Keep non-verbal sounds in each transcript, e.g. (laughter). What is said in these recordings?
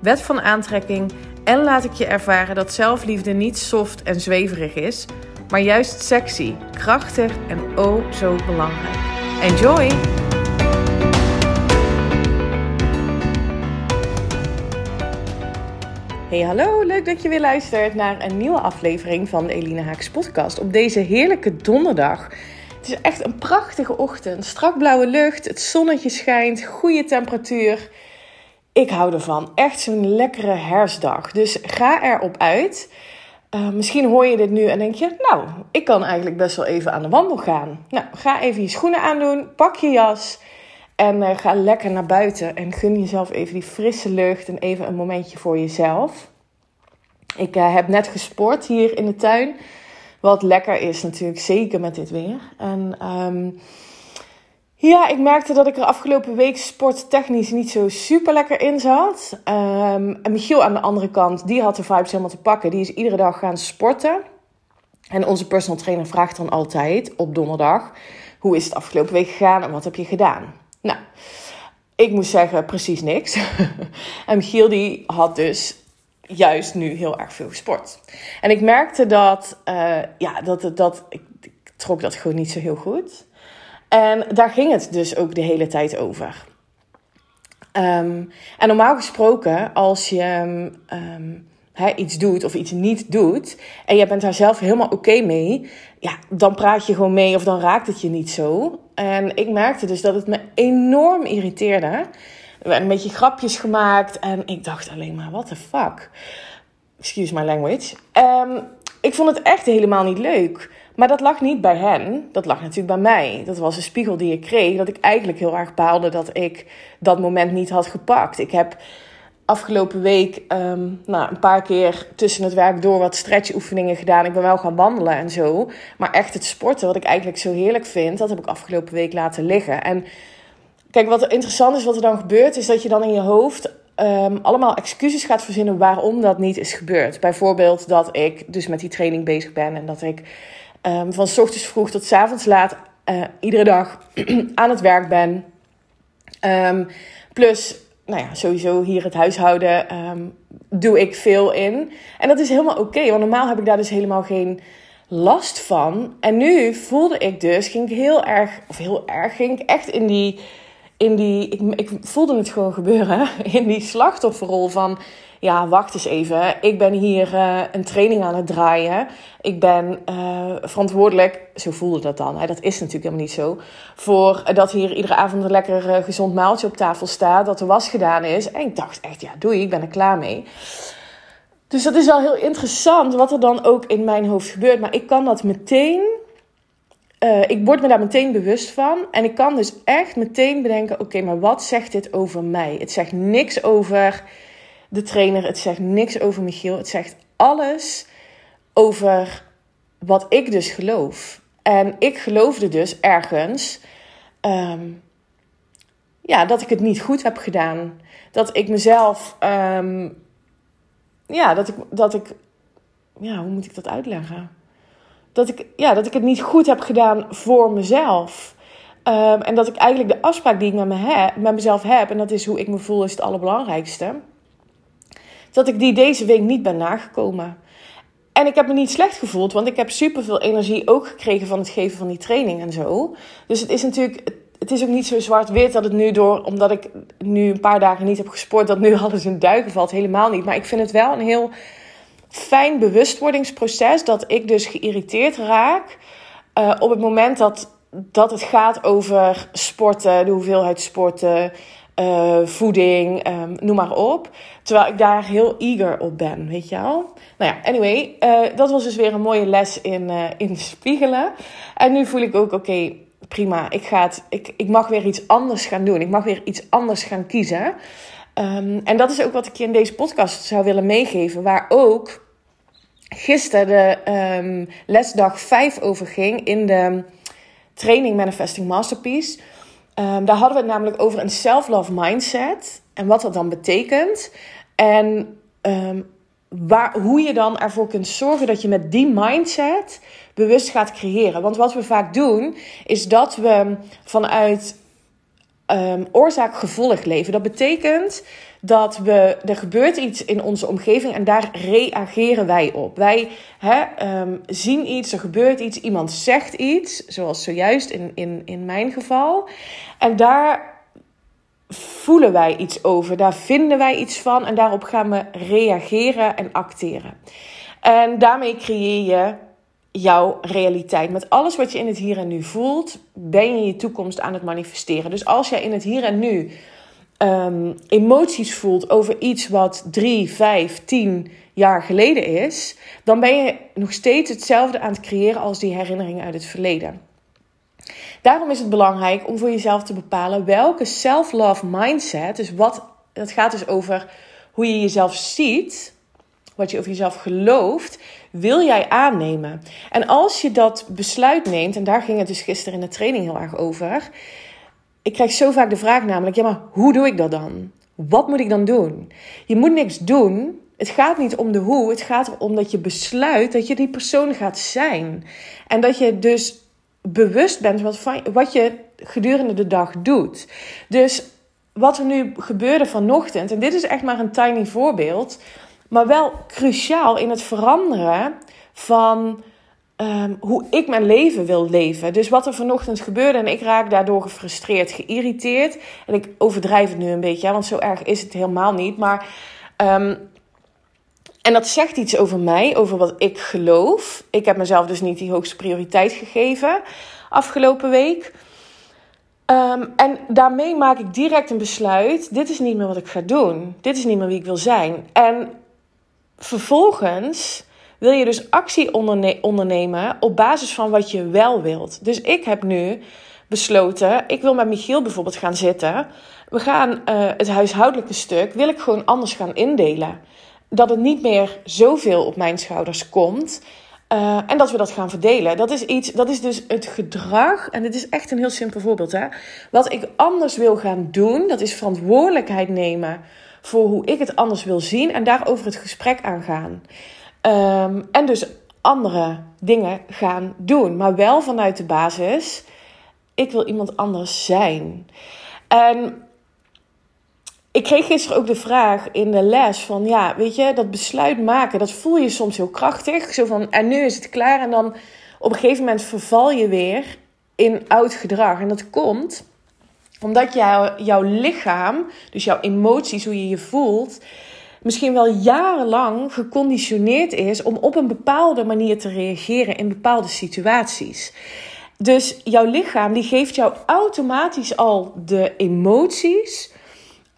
wet van aantrekking en laat ik je ervaren dat zelfliefde niet soft en zweverig is, maar juist sexy, krachtig en oh zo belangrijk. Enjoy! Hey hallo, leuk dat je weer luistert naar een nieuwe aflevering van de Eline Haaks podcast op deze heerlijke donderdag. Het is echt een prachtige ochtend, strak blauwe lucht, het zonnetje schijnt, goede temperatuur. Ik hou ervan. Echt zo'n lekkere herfstdag. Dus ga erop uit. Uh, misschien hoor je dit nu en denk je, nou, ik kan eigenlijk best wel even aan de wandel gaan. Nou, ga even je schoenen aandoen, pak je jas en uh, ga lekker naar buiten. En gun jezelf even die frisse lucht en even een momentje voor jezelf. Ik uh, heb net gesport hier in de tuin. Wat lekker is natuurlijk, zeker met dit weer. En um, ja, ik merkte dat ik er afgelopen week sporttechnisch niet zo super lekker in zat. Um, en Michiel aan de andere kant, die had de vibes helemaal te pakken. Die is iedere dag gaan sporten. En onze personal trainer vraagt dan altijd op donderdag: hoe is het afgelopen week gegaan en wat heb je gedaan? Nou, ik moest zeggen precies niks. (laughs) en Michiel die had dus juist nu heel erg veel gesport. En ik merkte dat, uh, ja, dat, dat ik, ik trok dat gewoon niet zo heel goed. En daar ging het dus ook de hele tijd over. Um, en normaal gesproken, als je um, iets doet of iets niet doet. en je bent daar zelf helemaal oké mee. ja, dan praat je gewoon mee of dan raakt het je niet zo. En ik merkte dus dat het me enorm irriteerde. Er werden een beetje grapjes gemaakt. En ik dacht alleen maar: what the fuck? Excuse my language. Ik vond het echt helemaal niet leuk. Maar dat lag niet bij hen, dat lag natuurlijk bij mij. Dat was een spiegel die ik kreeg, dat ik eigenlijk heel erg baalde dat ik dat moment niet had gepakt. Ik heb afgelopen week um, nou, een paar keer tussen het werk door wat stretchoefeningen gedaan. Ik ben wel gaan wandelen en zo. Maar echt het sporten, wat ik eigenlijk zo heerlijk vind, dat heb ik afgelopen week laten liggen. En kijk, wat er interessant is, wat er dan gebeurt, is dat je dan in je hoofd um, allemaal excuses gaat verzinnen waarom dat niet is gebeurd. Bijvoorbeeld dat ik dus met die training bezig ben en dat ik um, van ochtends vroeg tot s avonds laat uh, iedere dag (clears throat) aan het werk ben. Um, plus, nou ja, sowieso hier het huishouden um, doe ik veel in. En dat is helemaal oké, want normaal heb ik daar dus helemaal geen last van. En nu voelde ik dus, ging ik heel erg, of heel erg, ging ik echt in die, in die ik, ik voelde het gewoon gebeuren, (laughs) in die slachtofferrol van ja, wacht eens even. Ik ben hier uh, een training aan het draaien. Ik ben uh, verantwoordelijk, zo voelde dat dan. Hè? Dat is natuurlijk helemaal niet zo. Voor dat hier iedere avond een lekker uh, gezond maaltje op tafel staat. Dat de was gedaan is. En ik dacht echt, ja, doei, ik ben er klaar mee. Dus dat is wel heel interessant wat er dan ook in mijn hoofd gebeurt. Maar ik kan dat meteen. Ik word me daar meteen bewust van. En ik kan dus echt meteen bedenken: oké, maar wat zegt dit over mij? Het zegt niks over de trainer. Het zegt niks over Michiel. Het zegt alles over wat ik dus geloof. En ik geloofde dus ergens um, ja, dat ik het niet goed heb gedaan. Dat ik mezelf. Um, ja, dat ik, dat ik. Ja, hoe moet ik dat uitleggen? Dat ik, ja, dat ik het niet goed heb gedaan voor mezelf. Um, en dat ik eigenlijk de afspraak die ik met, me heb, met mezelf heb, en dat is hoe ik me voel, is het allerbelangrijkste dat ik die deze week niet ben nagekomen. En ik heb me niet slecht gevoeld, want ik heb superveel energie ook gekregen van het geven van die training en zo. Dus het is natuurlijk, het is ook niet zo zwart-wit dat het nu door, omdat ik nu een paar dagen niet heb gesport, dat nu (laughs) alles in duigen valt. Helemaal niet. Maar ik vind het wel een heel fijn bewustwordingsproces dat ik dus geïrriteerd raak uh, op het moment dat, dat het gaat over sporten, de hoeveelheid sporten, uh, voeding, um, noem maar op. Terwijl ik daar heel eager op ben, weet je wel. Nou ja, anyway, uh, dat was dus weer een mooie les in, uh, in spiegelen. En nu voel ik ook, oké, prima. Ik, ga het, ik, ik mag weer iets anders gaan doen. Ik mag weer iets anders gaan kiezen. Um, en dat is ook wat ik je in deze podcast zou willen meegeven. Waar ook gisteren de um, lesdag 5 over ging in de training Manifesting Masterpiece. Um, daar hadden we het namelijk over een self-love mindset en wat dat dan betekent. En um, waar, hoe je dan ervoor kunt zorgen dat je met die mindset bewust gaat creëren. Want wat we vaak doen, is dat we vanuit um, oorzaak-gevolg leven. Dat betekent dat we, er gebeurt iets in onze omgeving en daar reageren wij op. Wij hè, um, zien iets, er gebeurt iets, iemand zegt iets, zoals zojuist in, in, in mijn geval. En daar voelen wij iets over, daar vinden wij iets van en daarop gaan we reageren en acteren. En daarmee creëer je jouw realiteit. Met alles wat je in het hier en nu voelt, ben je je toekomst aan het manifesteren. Dus als jij in het hier en nu um, emoties voelt over iets wat drie, vijf, tien jaar geleden is, dan ben je nog steeds hetzelfde aan het creëren als die herinneringen uit het verleden. Daarom is het belangrijk om voor jezelf te bepalen welke self-love mindset, dus wat, dat gaat dus over hoe je jezelf ziet, wat je over jezelf gelooft, wil jij aannemen. En als je dat besluit neemt, en daar ging het dus gisteren in de training heel erg over. Ik krijg zo vaak de vraag namelijk, ja maar hoe doe ik dat dan? Wat moet ik dan doen? Je moet niks doen. Het gaat niet om de hoe. Het gaat erom dat je besluit dat je die persoon gaat zijn. En dat je dus bewust bent wat, wat je gedurende de dag doet. Dus wat er nu gebeurde vanochtend, en dit is echt maar een tiny voorbeeld, maar wel cruciaal in het veranderen van um, hoe ik mijn leven wil leven. Dus wat er vanochtend gebeurde en ik raak daardoor gefrustreerd, geïrriteerd. En ik overdrijf het nu een beetje, want zo erg is het helemaal niet. Maar um, en dat zegt iets over mij, over wat ik geloof. Ik heb mezelf dus niet die hoogste prioriteit gegeven afgelopen week. Um, en daarmee maak ik direct een besluit: dit is niet meer wat ik ga doen. Dit is niet meer wie ik wil zijn. En vervolgens wil je dus actie ondernemen op basis van wat je wel wilt. Dus ik heb nu besloten: ik wil met Michiel bijvoorbeeld gaan zitten. We gaan uh, het huishoudelijke stuk wil ik gewoon anders gaan indelen dat het niet meer zoveel op mijn schouders komt. Uh, en dat we dat gaan verdelen. Dat is iets, dat is dus het gedrag. En dit is echt een heel simpel voorbeeld. Hè? Wat ik anders wil gaan doen, dat is verantwoordelijkheid nemen voor hoe ik het anders wil zien. En daarover het gesprek aangaan. Um, en dus andere dingen gaan doen. Maar wel vanuit de basis. Ik wil iemand anders zijn. En ik kreeg gisteren ook de vraag in de les van, ja, weet je, dat besluit maken, dat voel je soms heel krachtig. Zo van, en nu is het klaar. En dan op een gegeven moment verval je weer in oud gedrag. En dat komt omdat jou, jouw lichaam, dus jouw emoties, hoe je je voelt, misschien wel jarenlang geconditioneerd is om op een bepaalde manier te reageren in bepaalde situaties. Dus jouw lichaam die geeft jou automatisch al de emoties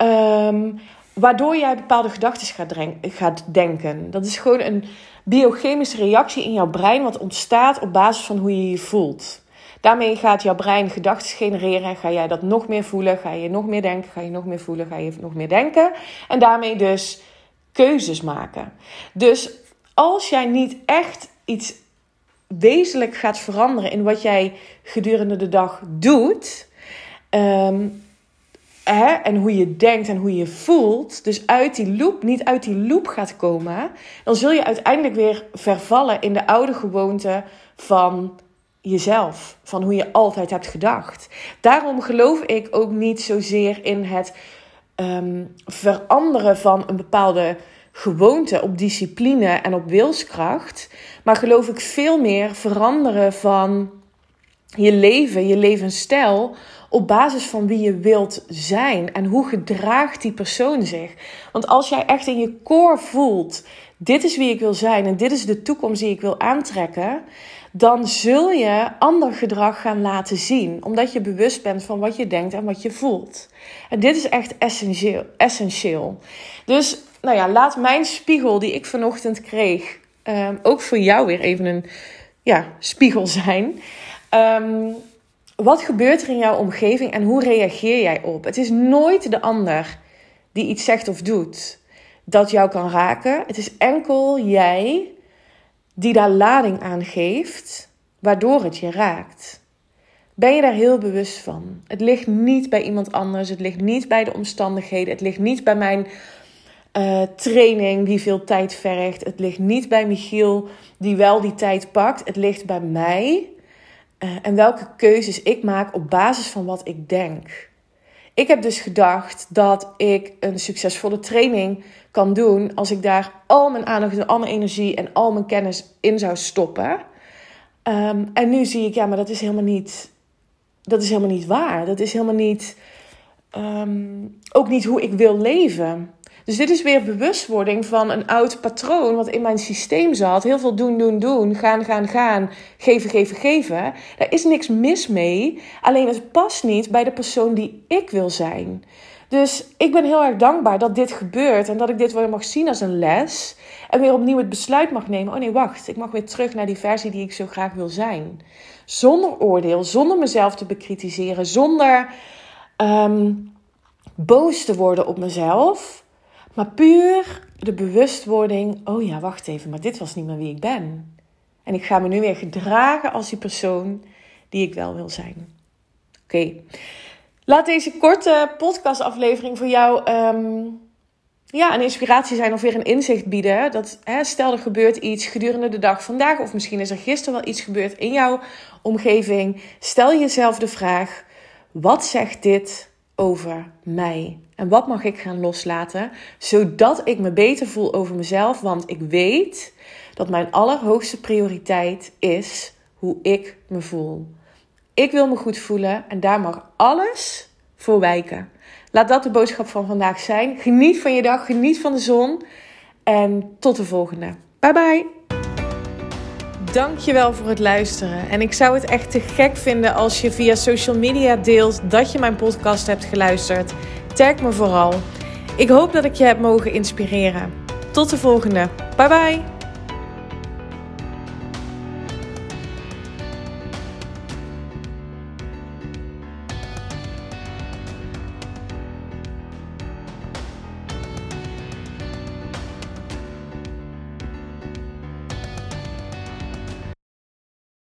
Um, waardoor jij bepaalde gedachten gaat, gaat denken. Dat is gewoon een biochemische reactie in jouw brein, wat ontstaat op basis van hoe je je voelt. Daarmee gaat jouw brein gedachten genereren en ga jij dat nog meer voelen, ga je nog meer denken, ga je nog meer voelen, ga je nog meer denken. En daarmee dus keuzes maken. Dus als jij niet echt iets wezenlijk gaat veranderen in wat jij gedurende de dag doet, um, hè, en hoe je denkt en hoe je voelt, dus uit die loop, niet uit die loop gaat komen, dan zul je uiteindelijk weer vervallen in de oude gewoonte van jezelf, van hoe je altijd hebt gedacht. Daarom geloof ik ook niet zozeer in het um, veranderen van een bepaalde gewoonte op discipline en op wilskracht, maar geloof ik veel meer veranderen van je leven, je levensstijl op basis van wie je wilt zijn en hoe gedraagt die persoon zich. Want als jij echt in je core voelt, dit is wie ik wil zijn en dit is de toekomst die ik wil aantrekken, dan zul je ander gedrag gaan laten zien, omdat je bewust bent van wat je denkt en wat je voelt. En dit is echt essentieel. essentieel. Dus, nou ja, laat mijn spiegel die ik vanochtend kreeg, um, ook voor jou weer even een ja, spiegel zijn. Um, wat gebeurt er in jouw omgeving en hoe reageer jij op? Het is nooit de ander die iets zegt of doet dat jou kan raken. Het is enkel jij die daar lading aan geeft, waardoor het je raakt. Ben je daar heel bewust van? Het ligt niet bij iemand anders, het ligt niet bij de omstandigheden, het ligt niet bij mijn uh, training die veel tijd vergt, het ligt niet bij Michiel die wel die tijd pakt, het ligt bij mij uh, en welke keuzes ik maak op basis van wat ik denk. Ik heb dus gedacht dat ik een succesvolle training kan doen als ik daar al mijn aandacht en al mijn energie en al mijn kennis in zou stoppen. Um, en nu zie ik, ja, maar dat is helemaal niet, dat is helemaal niet waar. Dat is helemaal niet, um, ook niet hoe ik wil leven. Dus dit is weer bewustwording van een oud patroon wat in mijn systeem zat. Heel veel doen, doen, doen. Gaan, gaan, gaan. Geven, geven, geven. Daar is niks mis mee. Alleen het past niet bij de persoon die ik wil zijn. Dus ik ben heel erg dankbaar dat dit gebeurt en dat ik dit weer mag zien als een les. En weer opnieuw het besluit mag nemen. Oh nee, wacht. Ik mag weer terug naar die versie die ik zo graag wil zijn. Zonder oordeel, zonder mezelf te bekritiseren, zonder um, boos te worden op mezelf. Maar puur de bewustwording: oh ja, wacht even, maar dit was niet meer wie ik ben. En ik ga me nu weer gedragen als die persoon die ik wel wil zijn. Oké. Laat deze korte podcastaflevering voor jou um, ja, een inspiratie zijn of weer een inzicht bieden. Dat, stel er gebeurt iets gedurende de dag vandaag, of misschien is er gisteren wel iets gebeurd in jouw omgeving. Stel jezelf de vraag: wat zegt dit over mij? En wat mag ik gaan loslaten, zodat ik me beter voel over mezelf? Want ik weet dat mijn allerhoogste prioriteit is hoe ik me voel. Ik wil me goed voelen en daar mag alles voor wijken. Laat dat de boodschap van vandaag zijn. Geniet van je dag, geniet van de zon en tot de volgende. Bye bye. Dankjewel voor het luisteren. En ik zou het echt te gek vinden als je via social media deelt dat je mijn podcast hebt geluisterd. Tag me vooral. Ik hoop dat ik je heb mogen inspireren. Tot de volgende. Bye bye.